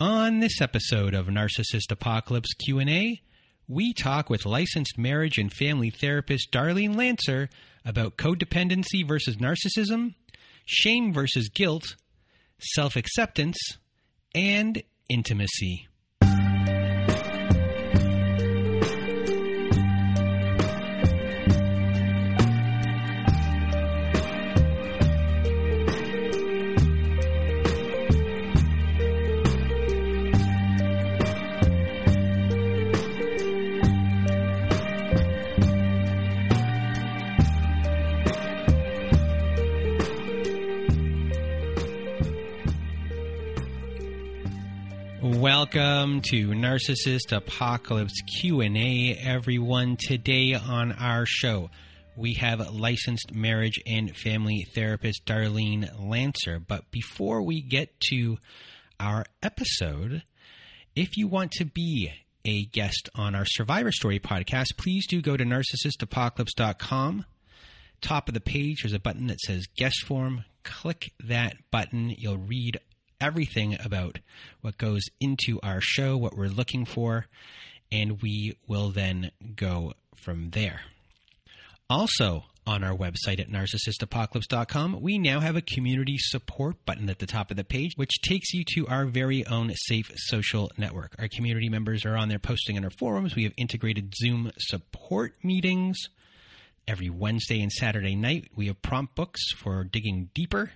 On this episode of Narcissist Apocalypse Q&A, we talk with licensed marriage and family therapist Darlene Lancer about codependency versus narcissism, shame versus guilt, self-acceptance, and intimacy. Welcome to Narcissist Apocalypse Q&A everyone. Today on our show, we have licensed marriage and family therapist Darlene Lancer. But before we get to our episode, if you want to be a guest on our Survivor Story podcast, please do go to narcissistapocalypse.com. Top of the page, there's a button that says guest form. Click that button. You'll read everything about what goes into our show, what we're looking for, and we will then go from there. Also, on our website at narcissistapocalypse.com, we now have a community support button at the top of the page, which takes you to our very own safe social network. Our community members are on there posting in our forums. We have integrated Zoom support meetings every Wednesday and Saturday night. We have prompt books for digging deeper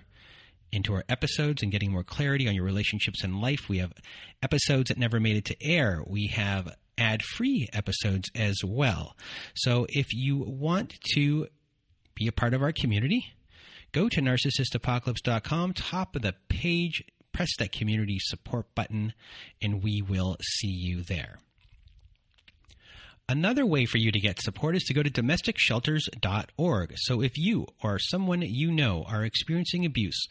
into our episodes and getting more clarity on your relationships and life. We have episodes that never made it to air. We have ad free episodes as well. So if you want to be a part of our community, go to narcissistapocalypse.com, top of the page, press that community support button, and we will see you there. Another way for you to get support is to go to domesticshelters.org. So if you or someone you know are experiencing abuse,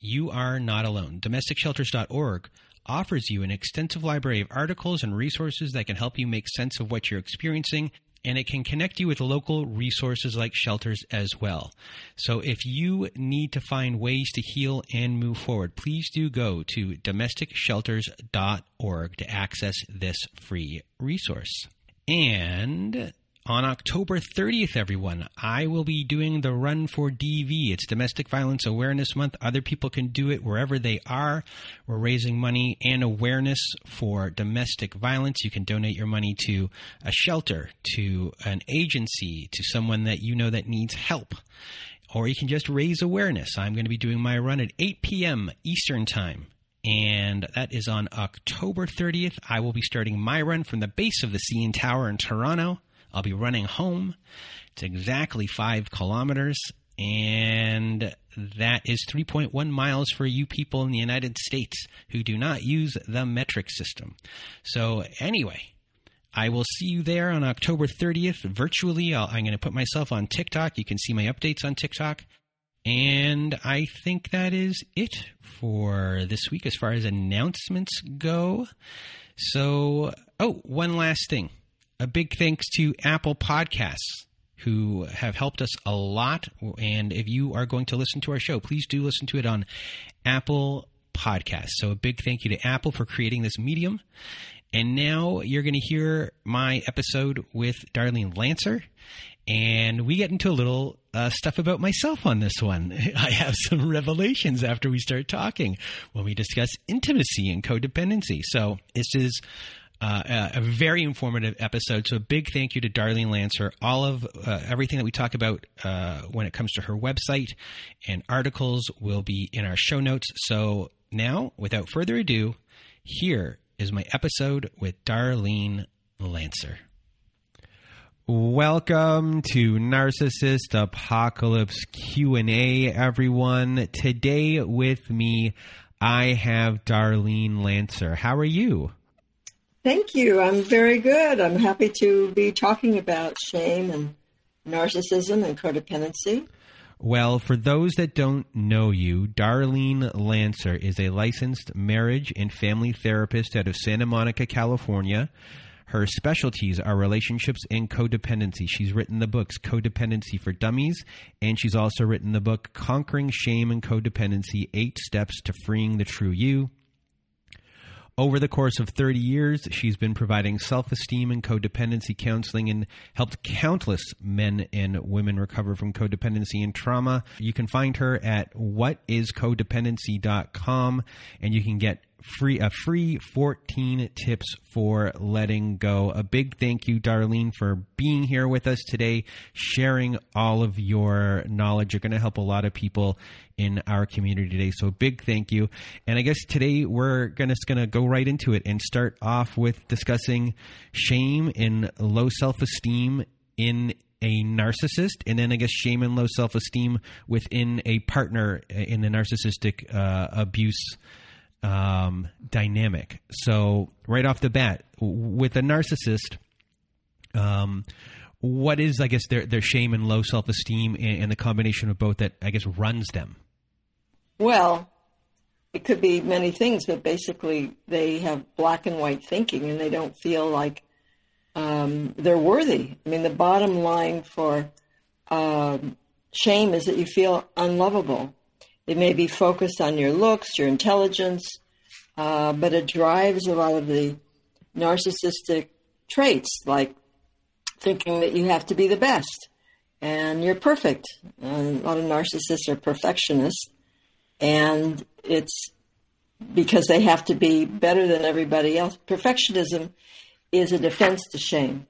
you are not alone. DomesticShelters.org offers you an extensive library of articles and resources that can help you make sense of what you're experiencing, and it can connect you with local resources like shelters as well. So if you need to find ways to heal and move forward, please do go to domesticshelters.org to access this free resource. And on October 30th, everyone, I will be doing the Run for DV. It's Domestic Violence Awareness Month. Other people can do it wherever they are. We're raising money and awareness for domestic violence. You can donate your money to a shelter, to an agency, to someone that you know that needs help. Or you can just raise awareness. I'm going to be doing my run at 8 p.m. Eastern Time and that is on October 30th. I will be starting my run from the base of the CN Tower in Toronto. I'll be running home. It's exactly five kilometers, and that is 3.1 miles for you people in the United States who do not use the metric system. So, anyway, I will see you there on October 30th virtually. i am going to put myself on TikTok. You can see my updates on TikTok. And I think that is it for this week as far as announcements go. So, oh, one last thing a big thanks to Apple Podcasts who have helped us a lot. And if you are going to listen to our show, please do listen to it on Apple Podcasts. So a big thank you to Apple for creating this medium. And now you're going to hear my episode with Darlene Lancer. And we get into a little uh, stuff about myself on this one. I have some revelations after we start talking when we discuss intimacy and codependency. So this is uh, a very informative episode. So a big thank you to Darlene Lancer. All of uh, everything that we talk about uh, when it comes to her website and articles will be in our show notes. So now, without further ado, here is my episode with Darlene Lancer. Welcome to Narcissist Apocalypse Q&A everyone. Today with me I have Darlene Lancer. How are you? Thank you. I'm very good. I'm happy to be talking about shame and narcissism and codependency. Well, for those that don't know you, Darlene Lancer is a licensed marriage and family therapist out of Santa Monica, California. Her specialties are relationships and codependency. She's written the books Codependency for Dummies, and she's also written the book Conquering Shame and Codependency Eight Steps to Freeing the True You. Over the course of 30 years, she's been providing self esteem and codependency counseling and helped countless men and women recover from codependency and trauma. You can find her at whatiscodependency.com and you can get free a free 14 tips for letting go. A big thank you Darlene for being here with us today, sharing all of your knowledge. You're going to help a lot of people in our community today. So big thank you. And I guess today we're going to going to go right into it and start off with discussing shame and low self-esteem in a narcissist, and then I guess shame and low self esteem within a partner in a narcissistic uh, abuse um, dynamic. So right off the bat, with a narcissist, um, what is I guess their their shame and low self esteem and, and the combination of both that I guess runs them? Well, it could be many things, but basically they have black and white thinking, and they don't feel like um, they're worthy. I mean, the bottom line for um, shame is that you feel unlovable. It may be focused on your looks, your intelligence, uh, but it drives a lot of the narcissistic traits, like thinking that you have to be the best and you're perfect. A lot of narcissists are perfectionists, and it's because they have to be better than everybody else. Perfectionism is a defense to shame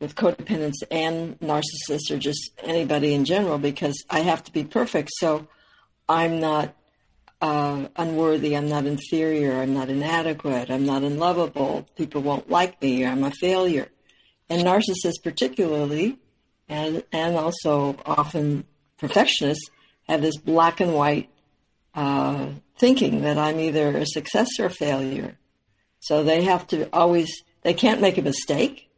with codependents and narcissists or just anybody in general because I have to be perfect. So I'm not uh, unworthy, I'm not inferior, I'm not inadequate, I'm not unlovable, people won't like me, I'm a failure. And narcissists, particularly, and, and also often perfectionists, have this black and white uh, thinking that I'm either a success or a failure. So they have to always, they can't make a mistake.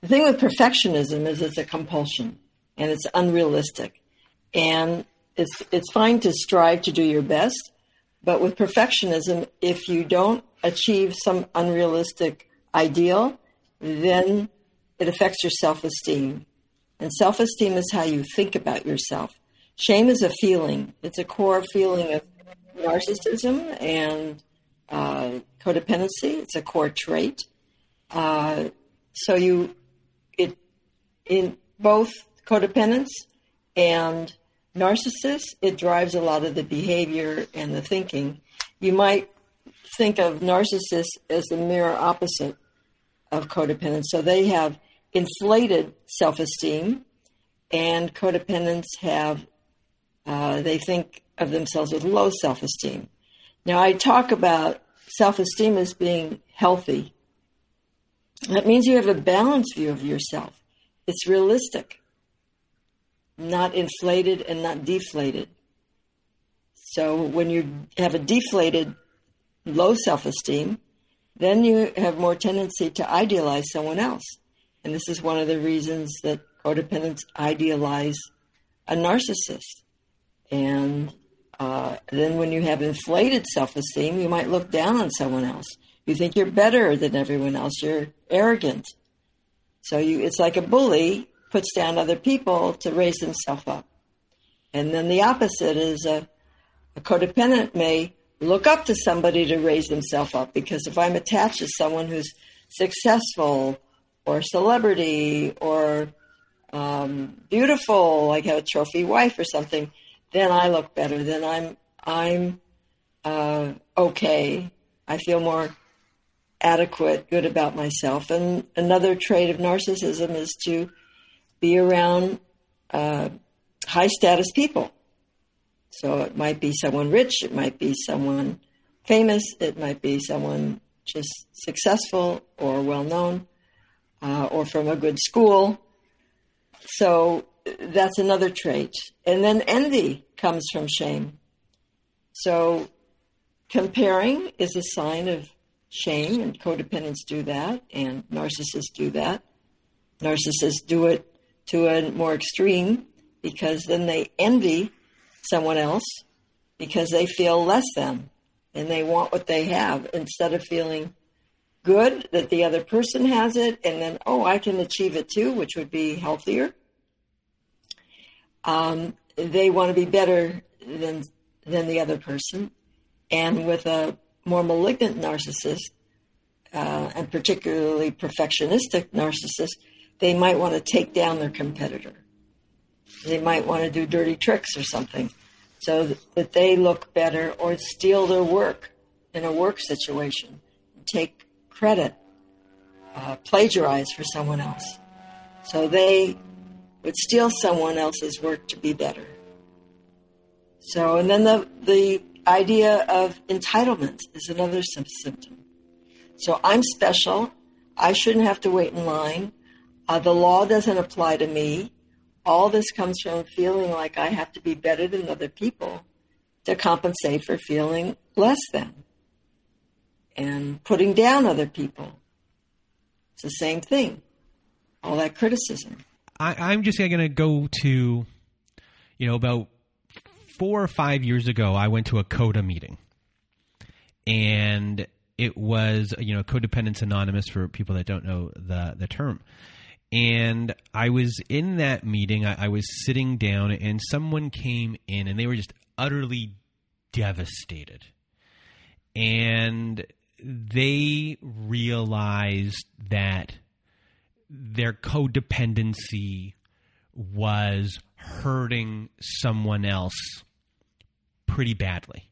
The thing with perfectionism is it's a compulsion and it's unrealistic. And it's it's fine to strive to do your best, but with perfectionism, if you don't achieve some unrealistic ideal, then it affects your self-esteem. And self-esteem is how you think about yourself. Shame is a feeling. It's a core feeling of narcissism and uh, codependency. It's a core trait. Uh, so you, it, in both codependence and narcissists, it drives a lot of the behavior and the thinking. You might think of narcissists as the mirror opposite of codependents. So they have inflated self esteem, and codependents have, uh, they think of themselves with low self esteem. Now, I talk about self esteem as being healthy. That means you have a balanced view of yourself, it's realistic not inflated and not deflated. So when you have a deflated, low self esteem, then you have more tendency to idealize someone else. And this is one of the reasons that codependents idealize a narcissist. And uh, then when you have inflated self esteem, you might look down on someone else. You think you're better than everyone else. You're arrogant. So you, it's like a bully puts down other people to raise himself up. And then the opposite is a, a codependent may look up to somebody to raise themselves up because if I'm attached to someone who's successful or celebrity or um, beautiful, like have a trophy wife or something, then I look better. Then I'm I'm uh, okay. I feel more adequate, good about myself. And another trait of narcissism is to be around uh, high status people. So it might be someone rich, it might be someone famous, it might be someone just successful or well known uh, or from a good school. So that's another trait. And then envy comes from shame. So comparing is a sign of shame, and codependents do that, and narcissists do that. Narcissists do it to a more extreme because then they envy someone else because they feel less than and they want what they have instead of feeling good that the other person has it and then oh i can achieve it too which would be healthier. Um, they want to be better than than the other person. And with a more malignant narcissist uh, and particularly perfectionistic narcissists, they might want to take down their competitor. They might want to do dirty tricks or something so that they look better or steal their work in a work situation, take credit, uh, plagiarize for someone else. So they would steal someone else's work to be better. So, and then the, the idea of entitlement is another symptom. So I'm special. I shouldn't have to wait in line. Uh, the law doesn't apply to me. All this comes from feeling like I have to be better than other people to compensate for feeling less than and putting down other people. It's the same thing. All that criticism. I, am just going to go to, you know, about four or five years ago, I went to a CODA meeting. And it was, you know, Codependence Anonymous for people that don't know the, the term. And I was in that meeting, I, I was sitting down, and someone came in and they were just utterly devastated. And they realized that their codependency was hurting someone else pretty badly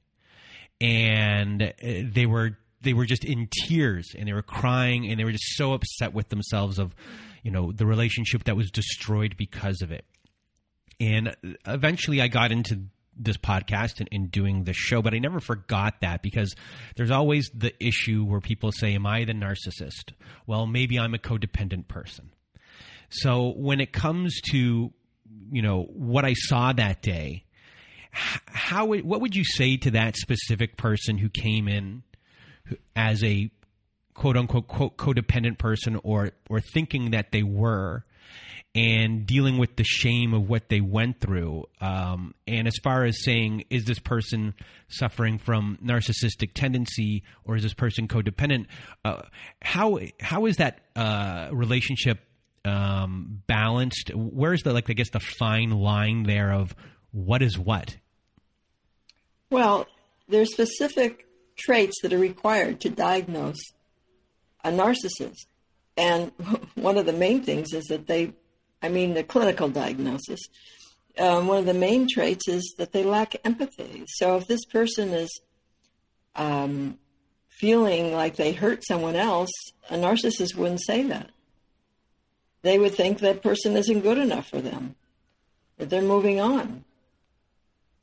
and uh, they were they were just in tears and they were crying and they were just so upset with themselves of you know the relationship that was destroyed because of it. And eventually i got into this podcast and, and doing this show but i never forgot that because there's always the issue where people say am i the narcissist? Well maybe i'm a codependent person. So when it comes to you know what i saw that day how what would you say to that specific person who came in as a quote unquote quote codependent person or or thinking that they were and dealing with the shame of what they went through. Um, and as far as saying is this person suffering from narcissistic tendency or is this person codependent uh, how how is that uh, relationship um, balanced? Where's the like i guess the fine line there of what is what? Well there's specific traits that are required to diagnose a narcissist. And one of the main things is that they, I mean, the clinical diagnosis, um, one of the main traits is that they lack empathy. So if this person is um, feeling like they hurt someone else, a narcissist wouldn't say that. They would think that person isn't good enough for them, that they're moving on.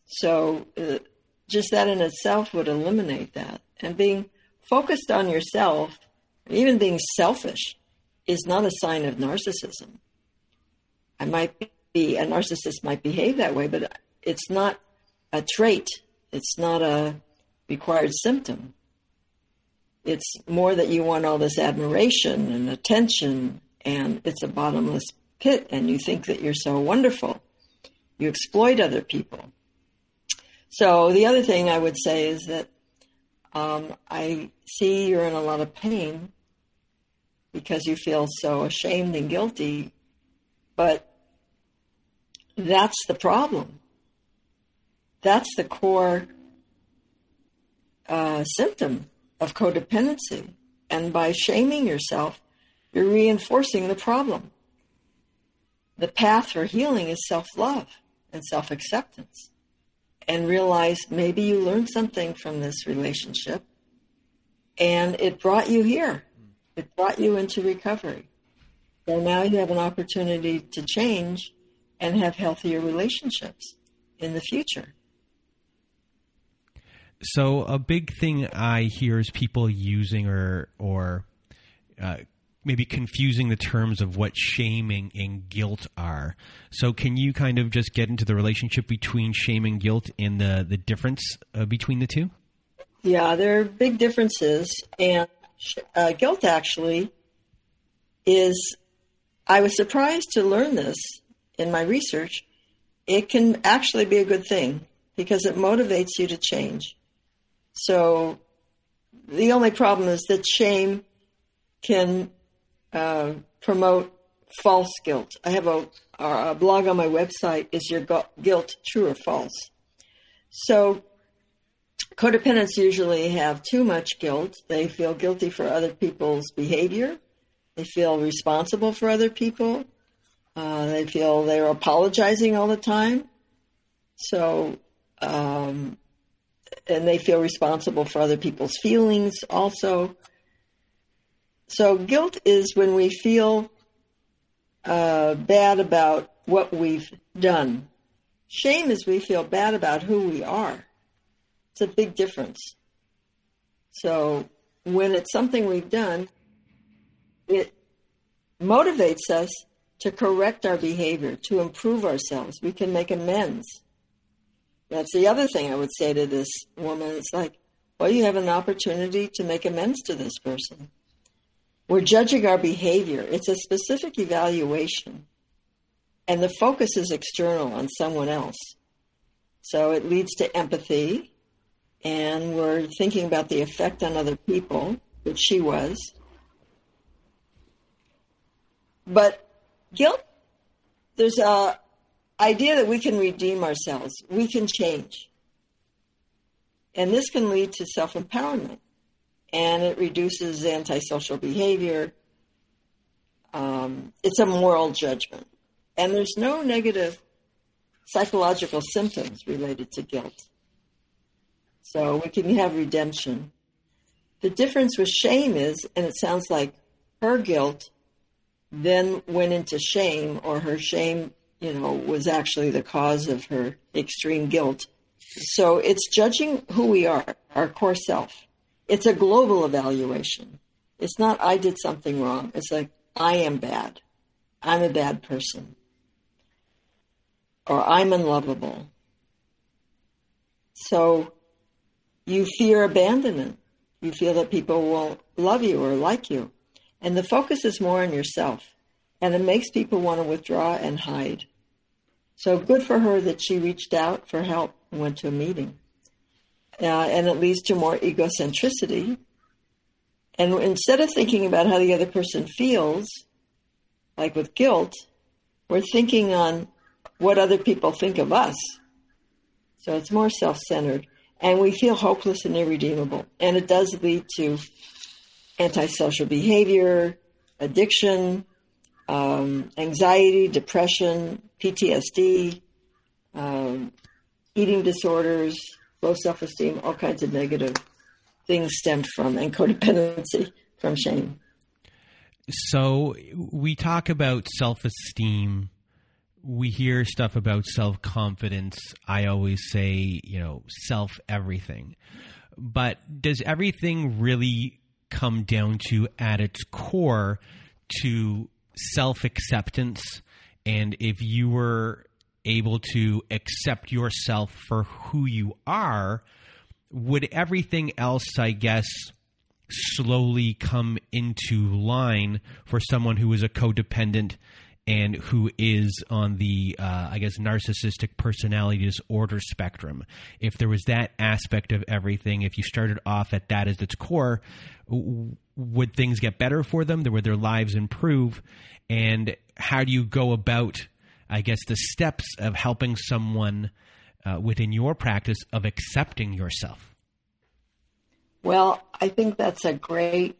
So uh, just that in itself would eliminate that. And being focused on yourself, even being selfish, is not a sign of narcissism. I might be a narcissist might behave that way, but it's not a trait. It's not a required symptom. It's more that you want all this admiration and attention, and it's a bottomless pit, and you think that you're so wonderful. You exploit other people. So the other thing I would say is that um, I see you're in a lot of pain because you feel so ashamed and guilty, but that's the problem. That's the core uh, symptom of codependency. And by shaming yourself, you're reinforcing the problem. The path for healing is self love and self acceptance and realize maybe you learned something from this relationship and it brought you here. It brought you into recovery. So now you have an opportunity to change and have healthier relationships in the future. So a big thing I hear is people using or or uh, maybe confusing the terms of what shaming and guilt are. So, can you kind of just get into the relationship between shame and guilt and the the difference uh, between the two? Yeah, there are big differences, and uh, guilt actually is. I was surprised to learn this in my research. It can actually be a good thing because it motivates you to change. So, the only problem is that shame can uh, promote false guilt. I have a, a, blog on my website. Is your guilt true or false? So Codependents usually have too much guilt. They feel guilty for other people's behavior. They feel responsible for other people. Uh, they feel they're apologizing all the time. So, um, and they feel responsible for other people's feelings also. So, guilt is when we feel uh, bad about what we've done. Shame is we feel bad about who we are. A big difference. So, when it's something we've done, it motivates us to correct our behavior, to improve ourselves. We can make amends. That's the other thing I would say to this woman. It's like, well, you have an opportunity to make amends to this person. We're judging our behavior. It's a specific evaluation. And the focus is external on someone else. So it leads to empathy. And we're thinking about the effect on other people, which she was. But guilt, there's a idea that we can redeem ourselves, we can change. And this can lead to self empowerment and it reduces antisocial behavior. Um, it's a moral judgment. And there's no negative psychological symptoms related to guilt. So we can have redemption. The difference with shame is, and it sounds like her guilt then went into shame, or her shame, you know, was actually the cause of her extreme guilt. So it's judging who we are, our core self. It's a global evaluation. It's not, I did something wrong. It's like, I am bad. I'm a bad person. Or I'm unlovable. So you fear abandonment. You feel that people won't love you or like you. And the focus is more on yourself. And it makes people want to withdraw and hide. So good for her that she reached out for help and went to a meeting uh, and it leads to more egocentricity. And instead of thinking about how the other person feels, like with guilt, we're thinking on what other people think of us. So it's more self centered. And we feel hopeless and irredeemable. And it does lead to antisocial behavior, addiction, um, anxiety, depression, PTSD, um, eating disorders, low self esteem, all kinds of negative things stemmed from, and codependency from shame. So we talk about self esteem. We hear stuff about self confidence. I always say, you know, self everything. But does everything really come down to, at its core, to self acceptance? And if you were able to accept yourself for who you are, would everything else, I guess, slowly come into line for someone who is a codependent and who is on the, uh, I guess, narcissistic personality disorder spectrum? If there was that aspect of everything, if you started off at that as its core, would things get better for them? Would their lives improve? And how do you go about I guess, the steps of helping someone uh, within your practice of accepting yourself? Well, I think that's a great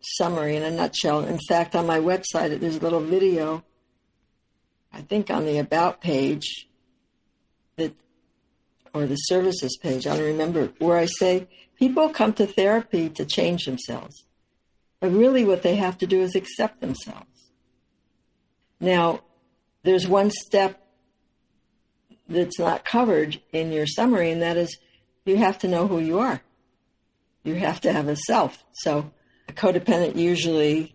summary in a nutshell. In fact, on my website, there's a little video, I think on the About page, that, or the services page, I don't remember, where I say people come to therapy to change themselves. But really, what they have to do is accept themselves. Now, there's one step that's not covered in your summary, and that is you have to know who you are. You have to have a self. So a codependent usually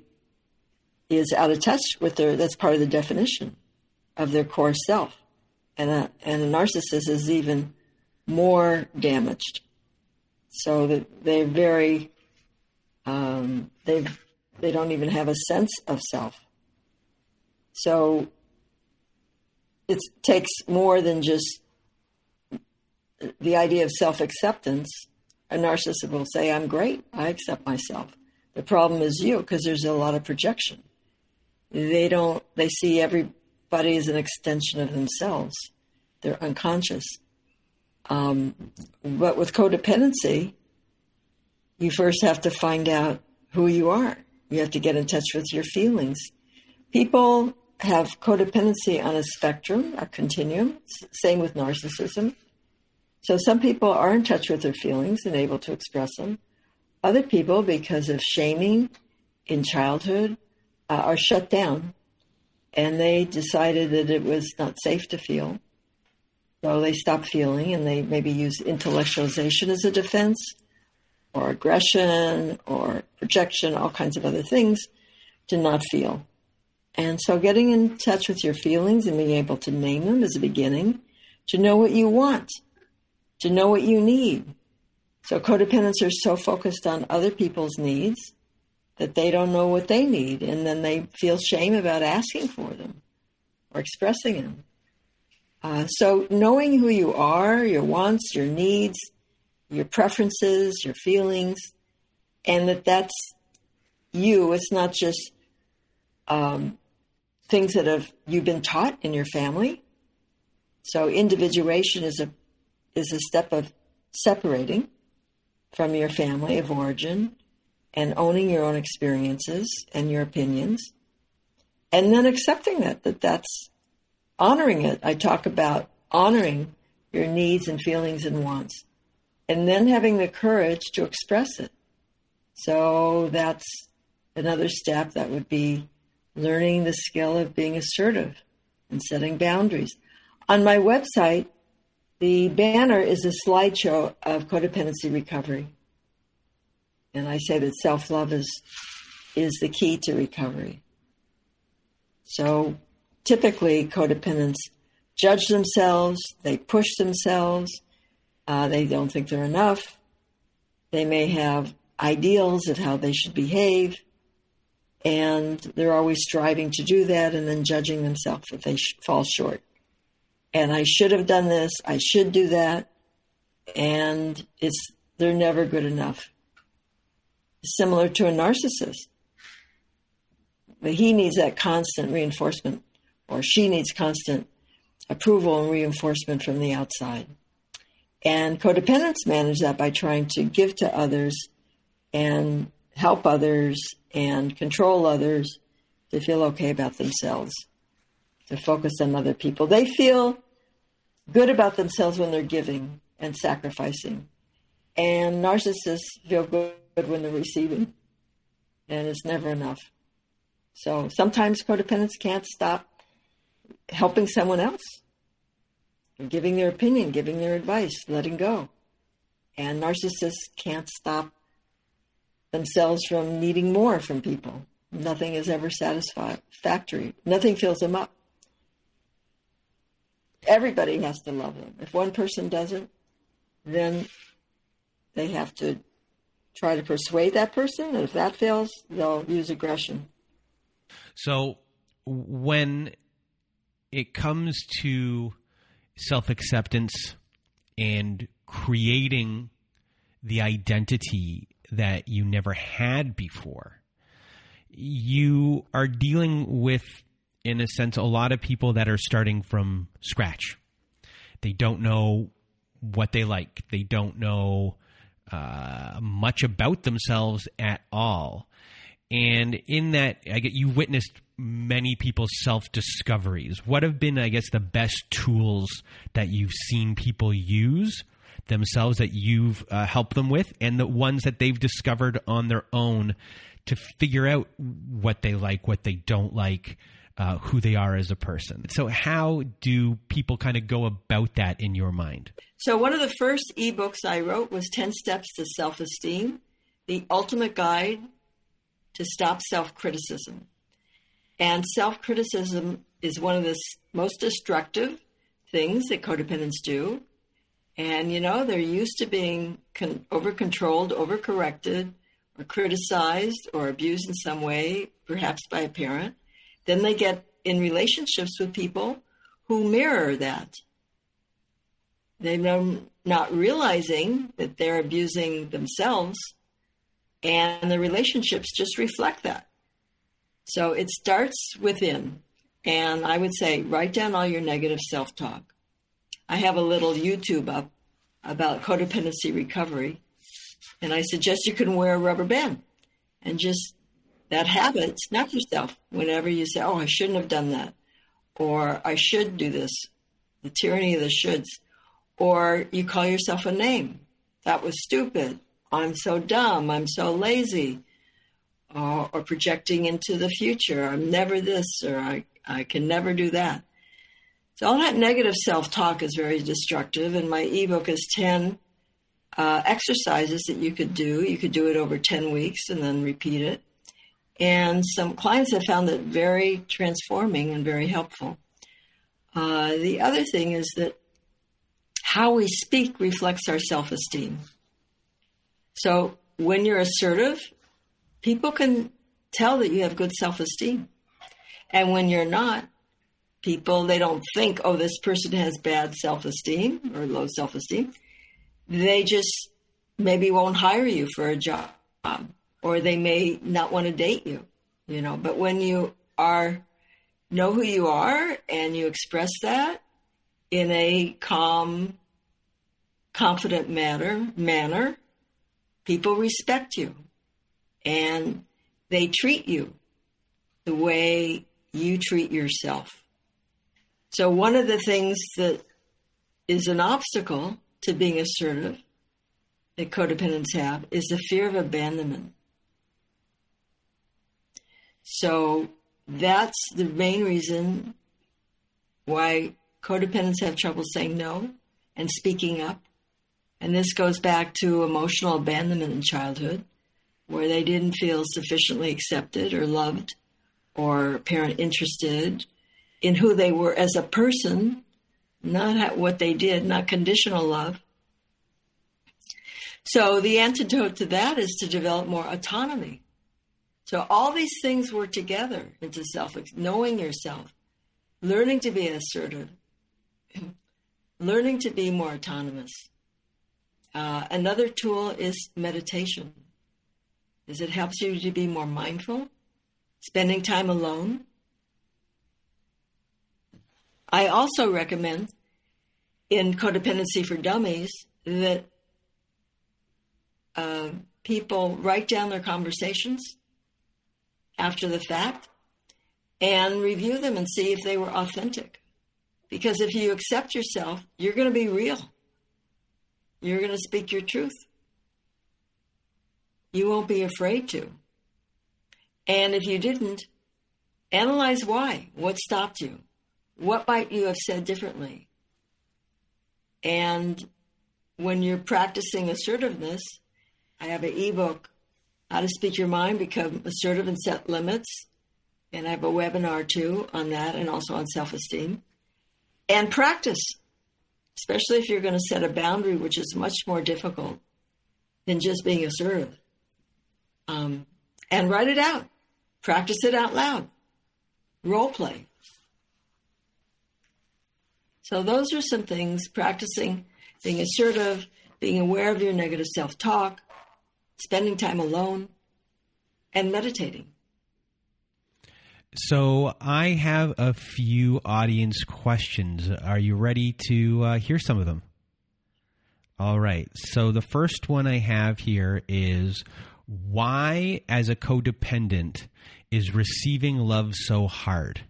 is out of touch with their, that's part of the definition of their core self. And a, and a narcissist is even more damaged. So that they're very, um, they they don't even have a sense of self. So it takes more than just the idea of self acceptance. A narcissist will say, I'm great, I accept myself. The problem is you, because there's a lot of projection. They don't, they see everybody is an extension of themselves. They're unconscious. Um, but with codependency, you first have to find out who you are. You have to get in touch with your feelings. People have codependency on a spectrum, a continuum, same with narcissism. So some people are in touch with their feelings and able to express them. Other people, because of shaming in childhood, uh, are shut down and they decided that it was not safe to feel. So they stop feeling and they maybe use intellectualization as a defense or aggression or projection, all kinds of other things to not feel. And so getting in touch with your feelings and being able to name them is a beginning to know what you want, to know what you need. So codependents are so focused on other people's needs that they don't know what they need and then they feel shame about asking for them or expressing them. Uh, so knowing who you are, your wants, your needs, your preferences, your feelings, and that that's you. It's not just um, things that have you've been taught in your family. So individuation is a is a step of separating from your family of origin and owning your own experiences and your opinions and then accepting that that that's honoring it i talk about honoring your needs and feelings and wants and then having the courage to express it. So that's another step that would be learning the skill of being assertive and setting boundaries. On my website, the banner is a slideshow of codependency recovery. And I say that self love is, is the key to recovery. So typically, codependents judge themselves, they push themselves, uh, they don't think they're enough. They may have ideals of how they should behave, and they're always striving to do that and then judging themselves if they sh- fall short. And I should have done this, I should do that, and it's they're never good enough. Similar to a narcissist. But he needs that constant reinforcement, or she needs constant approval and reinforcement from the outside. And codependents manage that by trying to give to others and help others and control others to feel okay about themselves, to focus on other people. They feel good about themselves when they're giving and sacrificing. And narcissists feel good when they're receiving. And it's never enough. So sometimes codependents can't stop helping someone else giving their opinion, giving their advice, letting go. And narcissists can't stop themselves from needing more from people. Nothing is ever satisfactory. Nothing fills them up. Everybody has to love them. If one person doesn't, then they have to try to persuade that person. And if that fails, they'll use aggression. So when it comes to self acceptance and creating the identity that you never had before. You are dealing with, in a sense, a lot of people that are starting from scratch. They don't know what they like, they don't know uh, much about themselves at all. And in that, I get you witnessed many people's self discoveries. What have been, I guess, the best tools that you've seen people use themselves that you've uh, helped them with, and the ones that they've discovered on their own to figure out what they like, what they don't like, uh, who they are as a person. So, how do people kind of go about that in your mind? So, one of the first ebooks I wrote was 10 Steps to Self Esteem, the ultimate guide to stop self criticism. And self criticism is one of the most destructive things that codependents do. And, you know, they're used to being con- over controlled, over corrected, or criticized or abused in some way, perhaps by a parent. Then they get in relationships with people who mirror that. They're not realizing that they're abusing themselves, and the relationships just reflect that. So it starts within. And I would say, write down all your negative self talk. I have a little YouTube up about codependency recovery. And I suggest you can wear a rubber band and just that habit, snap yourself whenever you say, Oh, I shouldn't have done that. Or I should do this. The tyranny of the shoulds. Or you call yourself a name. That was stupid. I'm so dumb. I'm so lazy. Or, or projecting into the future. I'm never this or I, I can never do that. So all that negative self-talk is very destructive. And my ebook is 10 uh, exercises that you could do. You could do it over 10 weeks and then repeat it. And some clients have found it very transforming and very helpful. Uh, the other thing is that how we speak reflects our self esteem. So when you're assertive, people can tell that you have good self esteem. And when you're not, people, they don't think, oh, this person has bad self esteem or low self esteem. They just maybe won't hire you for a job or they may not want to date you, you know. But when you are know who you are and you express that in a calm, confident manner, manner, people respect you and they treat you the way you treat yourself. So one of the things that is an obstacle to being assertive that codependents have is the fear of abandonment. So that's the main reason why codependents have trouble saying no and speaking up. And this goes back to emotional abandonment in childhood, where they didn't feel sufficiently accepted or loved or parent interested in who they were as a person, not what they did, not conditional love. So the antidote to that is to develop more autonomy so all these things work together into self, knowing yourself, learning to be assertive, learning to be more autonomous. Uh, another tool is meditation, is it helps you to be more mindful, spending time alone. I also recommend in Codependency for Dummies that uh, people write down their conversations after the fact and review them and see if they were authentic. Because if you accept yourself, you're going to be real. You're going to speak your truth. You won't be afraid to. And if you didn't, analyze why. What stopped you? What might you have said differently? And when you're practicing assertiveness, I have an ebook how to Speak Your Mind, Become Assertive and Set Limits. And I have a webinar too on that and also on self esteem. And practice, especially if you're going to set a boundary, which is much more difficult than just being assertive. Um, and write it out, practice it out loud, role play. So, those are some things practicing being assertive, being aware of your negative self talk, spending time alone, and meditating. So, I have a few audience questions. Are you ready to uh, hear some of them? All right. So, the first one I have here is why, as a codependent, is receiving love so hard?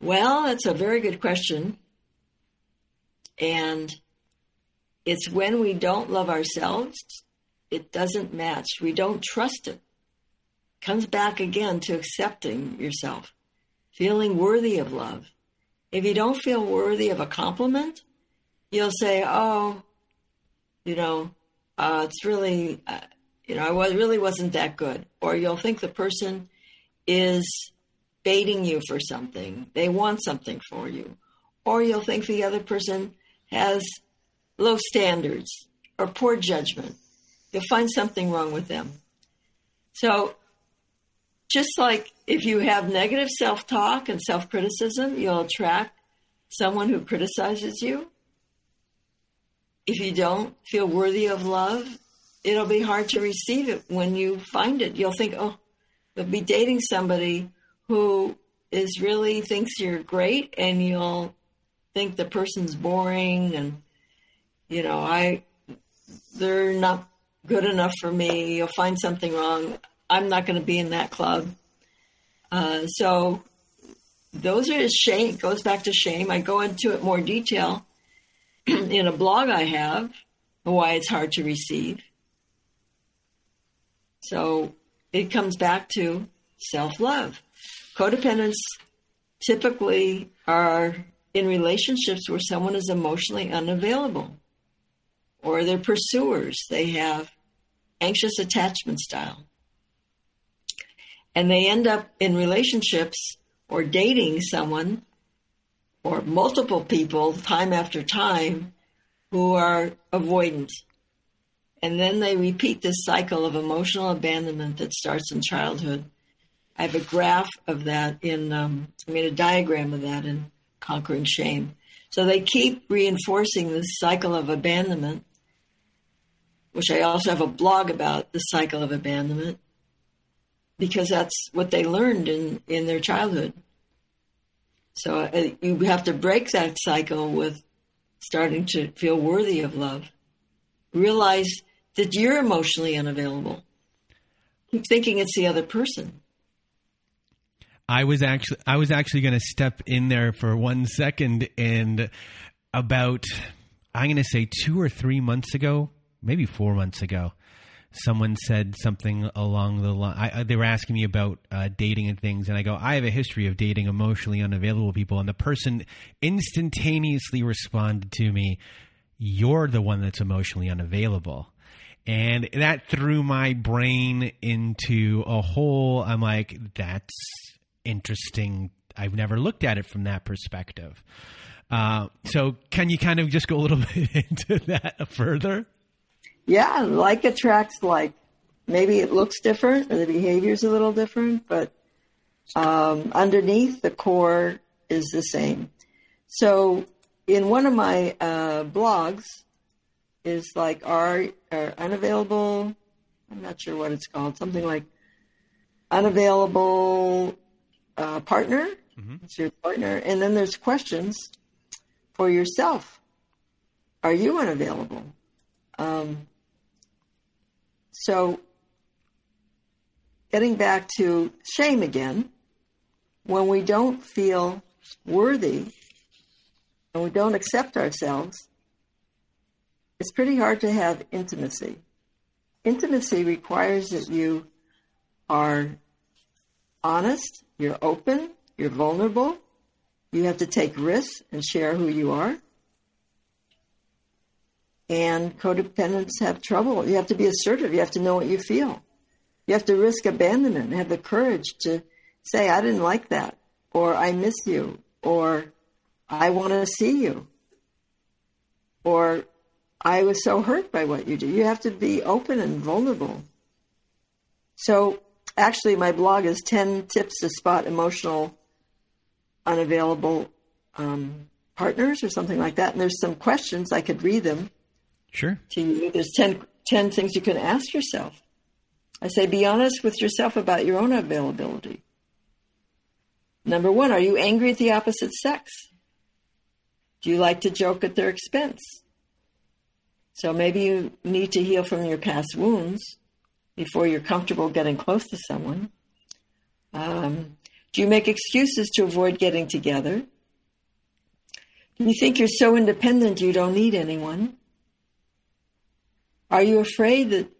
Well, that's a very good question. And it's when we don't love ourselves, it doesn't match. We don't trust it. Comes back again to accepting yourself, feeling worthy of love. If you don't feel worthy of a compliment, you'll say, "Oh, you know, uh, it's really, uh, you know, I was, really wasn't that good," or you'll think the person is baiting you for something. They want something for you, or you'll think the other person has low standards, or poor judgment. You'll find something wrong with them. So, just like if you have negative self talk and self criticism, you'll attract someone who criticizes you. If you don't feel worthy of love, it'll be hard to receive it when you find it. You'll think, oh, you'll be dating somebody who is really thinks you're great and you'll think the person's boring and, you know, I, they're not good enough for me. You'll find something wrong. I'm not going to be in that club. Uh, so those are shame. Goes back to shame. I go into it more detail in a blog I have, why it's hard to receive. So it comes back to self love. Codependents typically are in relationships where someone is emotionally unavailable or they're pursuers. They have anxious attachment style. And they end up in relationships or dating someone or multiple people time after time who are avoidant. And then they repeat this cycle of emotional abandonment that starts in childhood. I have a graph of that in, um, I made a diagram of that in Conquering Shame. So they keep reinforcing this cycle of abandonment, which I also have a blog about the cycle of abandonment, because that's what they learned in, in their childhood. So uh, you have to break that cycle with starting to feel worthy of love. Realize that you're emotionally unavailable. Keep thinking it's the other person. I was actually I was actually going to step in there for one second and about I'm going to say 2 or 3 months ago, maybe 4 months ago, someone said something along the line. they were asking me about uh, dating and things, and I go, I have a history of dating emotionally unavailable people, and the person instantaneously responded to me, "You're the one that's emotionally unavailable." And that threw my brain into a hole. I'm like, that's interesting. I've never looked at it from that perspective. Uh, so, can you kind of just go a little bit into that further? Yeah, like attracts like. Maybe it looks different or the behavior's a little different, but um, underneath the core is the same. So, in one of my uh, blogs, is like are, are unavailable. I'm not sure what it's called. Something like unavailable uh, partner. Mm-hmm. It's your partner, and then there's questions for yourself. Are you unavailable? Um, so, getting back to shame again, when we don't feel worthy and we don't accept ourselves, it's pretty hard to have intimacy. Intimacy requires that you are honest, you're open, you're vulnerable, you have to take risks and share who you are and codependents have trouble. You have to be assertive. You have to know what you feel. You have to risk abandonment and have the courage to say, I didn't like that, or I miss you, or I want to see you, or I was so hurt by what you did. You have to be open and vulnerable. So, actually, my blog is 10 tips to spot emotional, unavailable um, partners or something like that. And there's some questions. I could read them Sure. There's 10, 10 things you can ask yourself. I say, be honest with yourself about your own availability. Number one, are you angry at the opposite sex? Do you like to joke at their expense? So maybe you need to heal from your past wounds before you're comfortable getting close to someone. Um, do you make excuses to avoid getting together? Do you think you're so independent you don't need anyone? Are you afraid that,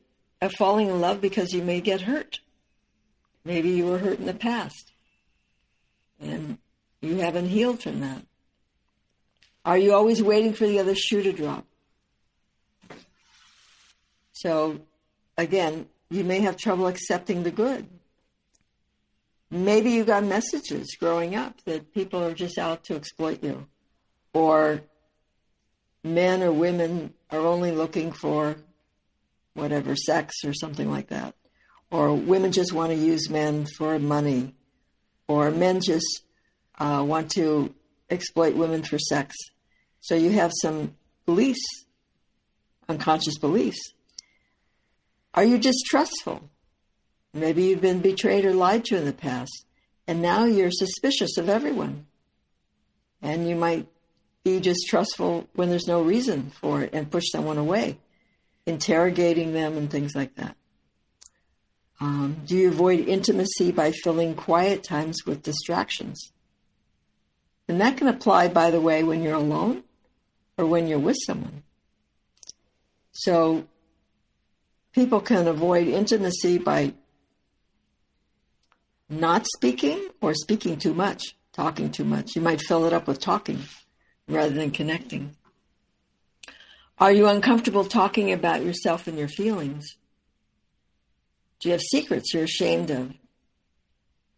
of falling in love because you may get hurt? Maybe you were hurt in the past and you haven't healed from that. Are you always waiting for the other shoe to drop? So, again, you may have trouble accepting the good. Maybe you got messages growing up that people are just out to exploit you, or men or women are only looking for whatever, sex or something like that. Or women just want to use men for money. Or men just uh, want to exploit women for sex. So you have some beliefs, unconscious beliefs. Are you distrustful? Maybe you've been betrayed or lied to in the past, and now you're suspicious of everyone. And you might be distrustful when there's no reason for it and push someone away, interrogating them and things like that? Um, do you avoid intimacy by filling quiet times with distractions? And that can apply, by the way, when you're alone or when you're with someone. So people can avoid intimacy by not speaking or speaking too much, talking too much. You might fill it up with talking rather than connecting. Are you uncomfortable talking about yourself and your feelings? Do you have secrets you're ashamed of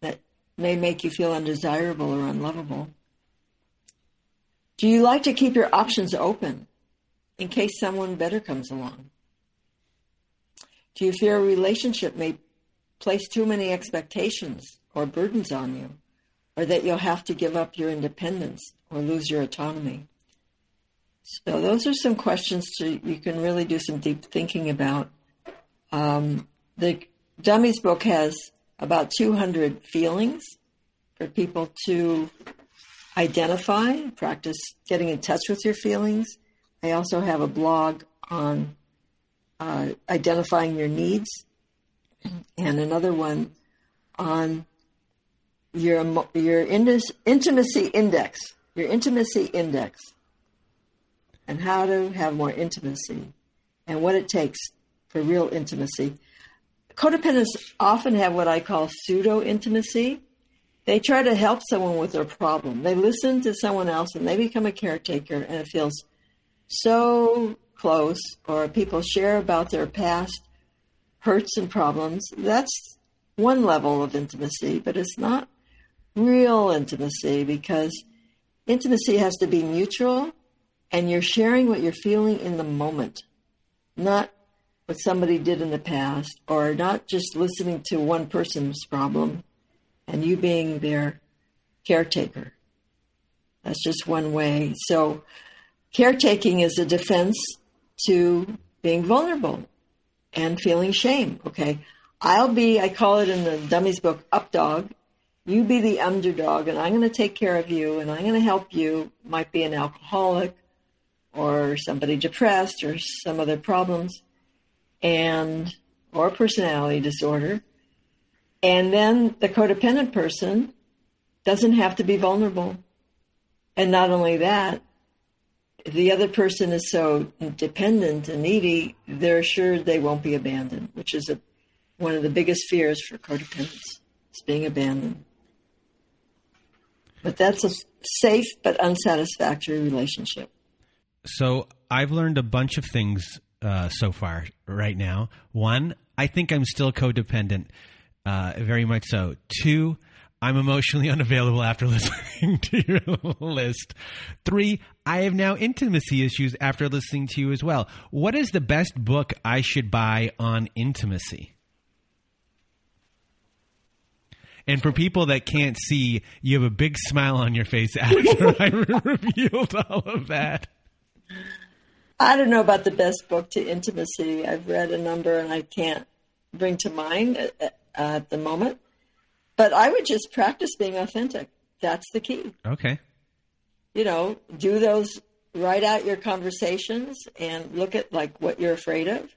that may make you feel undesirable or unlovable? Do you like to keep your options open in case someone better comes along? Do you fear a relationship may place too many expectations or burdens on you, or that you'll have to give up your independence or lose your autonomy? So, those are some questions to, you can really do some deep thinking about. Um, the Dummies book has about 200 feelings for people to identify, practice getting in touch with your feelings. I also have a blog on uh, identifying your needs and another one on your your intimacy index, your intimacy index, and how to have more intimacy, and what it takes for real intimacy. Codependents often have what I call pseudo intimacy. They try to help someone with their problem. They listen to someone else and they become a caretaker, and it feels so close. Or people share about their past hurts and problems. That's one level of intimacy, but it's not real intimacy because intimacy has to be mutual and you're sharing what you're feeling in the moment, not what somebody did in the past, or not just listening to one person's problem and you being their caretaker. That's just one way. So, caretaking is a defense to being vulnerable and feeling shame. Okay. I'll be, I call it in the dummies book, up dog. You be the underdog, and I'm going to take care of you, and I'm going to help you. Might be an alcoholic or somebody depressed or some other problems, and or personality disorder. And then the codependent person doesn't have to be vulnerable. And not only that, the other person is so dependent and needy, they're assured they won't be abandoned, which is a, one of the biggest fears for codependents, is being abandoned. But that's a safe but unsatisfactory relationship. So I've learned a bunch of things uh, so far right now. One, I think I'm still codependent, uh, very much so. Two, I'm emotionally unavailable after listening to your list. Three, I have now intimacy issues after listening to you as well. What is the best book I should buy on intimacy? And for people that can't see, you have a big smile on your face after I revealed all of that. I don't know about the best book to intimacy. I've read a number and I can't bring to mind at, at the moment. But I would just practice being authentic. That's the key. Okay. You know, do those, write out your conversations and look at like what you're afraid of,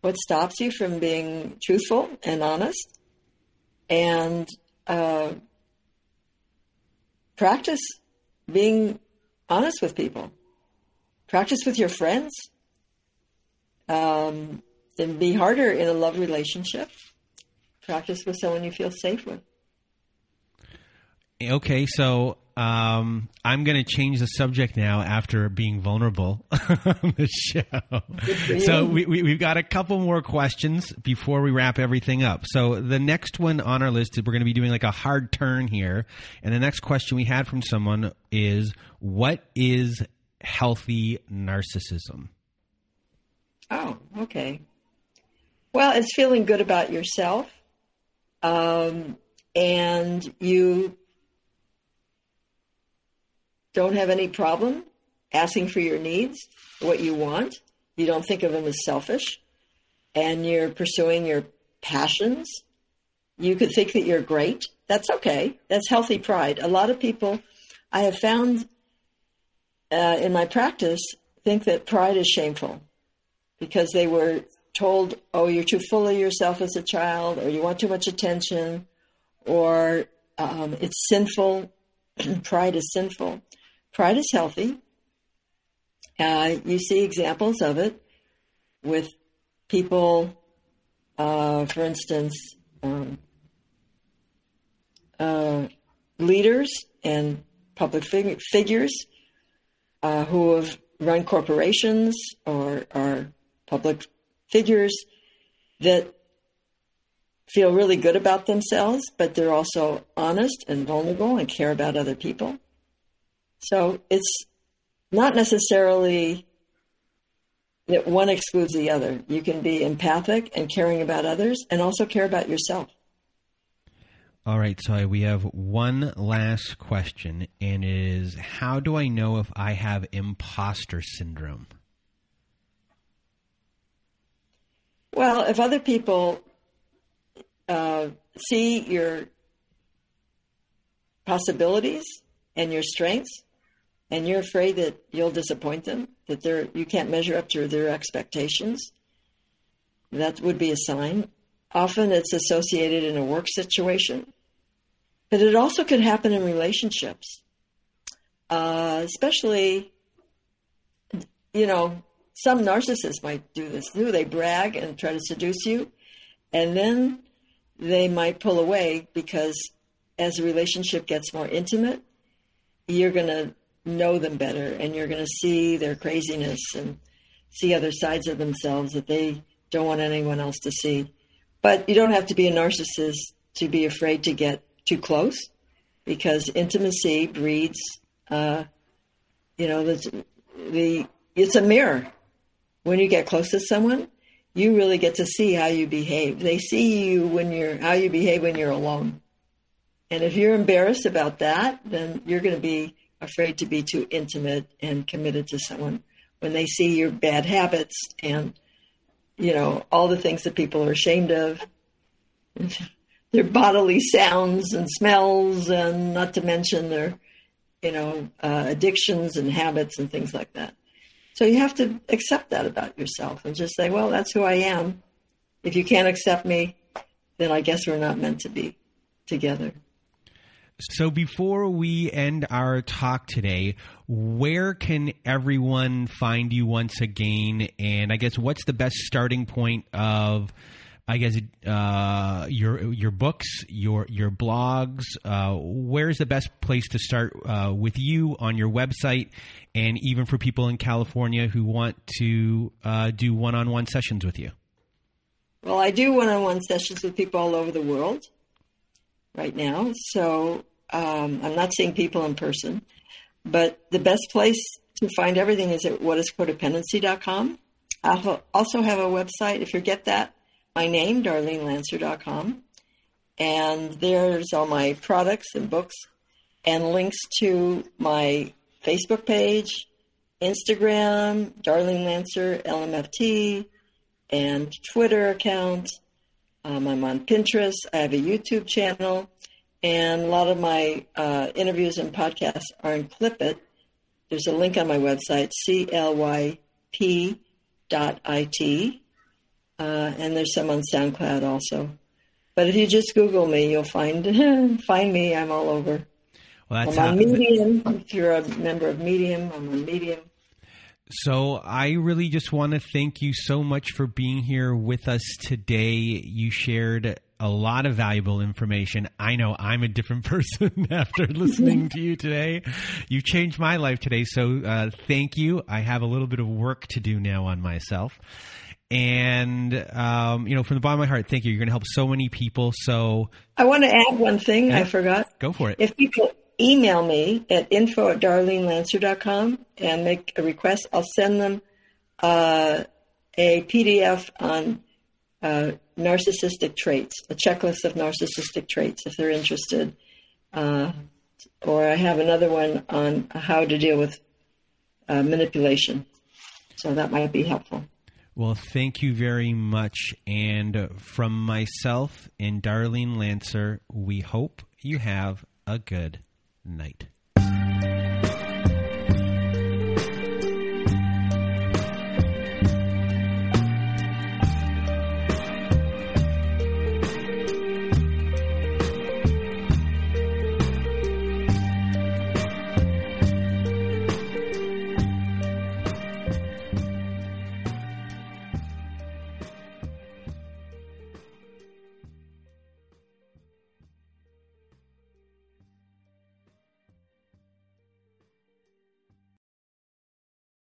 what stops you from being truthful and honest, and uh, practice being honest with people. Practice with your friends. Um, then be harder in a love relationship. Practice with someone you feel safe with. Okay, so um, I'm going to change the subject now after being vulnerable on the show. So we, we, have got a couple more questions before we wrap everything up. So the next one on our list is we're going to be doing like a hard turn here. And the next question we had from someone is what is healthy narcissism? Oh, okay. Well, it's feeling good about yourself. Um, and you don't have any problem asking for your needs, what you want. You don't think of them as selfish, and you're pursuing your passions. You could think that you're great. That's okay. That's healthy pride. A lot of people, I have found uh, in my practice think that pride is shameful because they were told, oh, you're too full of yourself as a child, or you want too much attention, or um, it's sinful. pride is sinful. Pride is healthy. Uh, you see examples of it with people, uh, for instance, um, uh, leaders and public fig- figures uh, who have run corporations or are public figures that feel really good about themselves, but they're also honest and vulnerable and care about other people. So it's not necessarily that one excludes the other. You can be empathic and caring about others and also care about yourself. All right, so we have one last question, and it is how do I know if I have imposter syndrome? Well, if other people uh, see your possibilities and your strengths, and you're afraid that you'll disappoint them, that they're you can't measure up to their expectations, that would be a sign. Often it's associated in a work situation, but it also could happen in relationships, uh, especially, you know, some narcissists might do this too. They brag and try to seduce you, and then they might pull away because as the relationship gets more intimate, you're going to know them better and you're going to see their craziness and see other sides of themselves that they don't want anyone else to see. But you don't have to be a narcissist to be afraid to get too close because intimacy breeds, uh, you know, the, the, it's a mirror. When you get close to someone, you really get to see how you behave. They see you when you're, how you behave when you're alone. And if you're embarrassed about that, then you're going to be afraid to be too intimate and committed to someone when they see your bad habits and you know all the things that people are ashamed of their bodily sounds and smells and not to mention their you know uh, addictions and habits and things like that. So you have to accept that about yourself and just say well that's who i am. If you can't accept me then i guess we're not meant to be together. So before we end our talk today, where can everyone find you once again? And I guess what's the best starting point of, I guess, uh, your your books, your your blogs? Uh, where's the best place to start uh, with you on your website, and even for people in California who want to uh, do one-on-one sessions with you? Well, I do one-on-one sessions with people all over the world right now. So um, I'm not seeing people in person. But the best place to find everything is at whatiscodependency.com. I also have a website, if you get that, my name, darlenelancer.com. And there's all my products and books and links to my Facebook page, Instagram, Darlene Lancer, LMFT, and Twitter account. Um, I'm on Pinterest. I have a YouTube channel. And a lot of my uh, interviews and podcasts are in Clipit. There's a link on my website, clyp.it. Uh, and there's some on SoundCloud also. But if you just Google me, you'll find find me. I'm all over. Well, I'm on Medium. If you're a member of Medium, I'm on Medium. So I really just want to thank you so much for being here with us today. You shared a lot of valuable information. I know I'm a different person after listening to you today. You changed my life today, so uh, thank you. I have a little bit of work to do now on myself. And um, you know, from the bottom of my heart, thank you. You're going to help so many people. So I want to add one thing. Yeah, I forgot. Go for it. If people email me at info at darlenelancer.com and make a request, I'll send them uh, a PDF on uh, narcissistic traits, a checklist of narcissistic traits if they're interested. Uh, or I have another one on how to deal with uh, manipulation. So that might be helpful. Well, thank you very much. And from myself and Darlene Lancer, we hope you have a good night.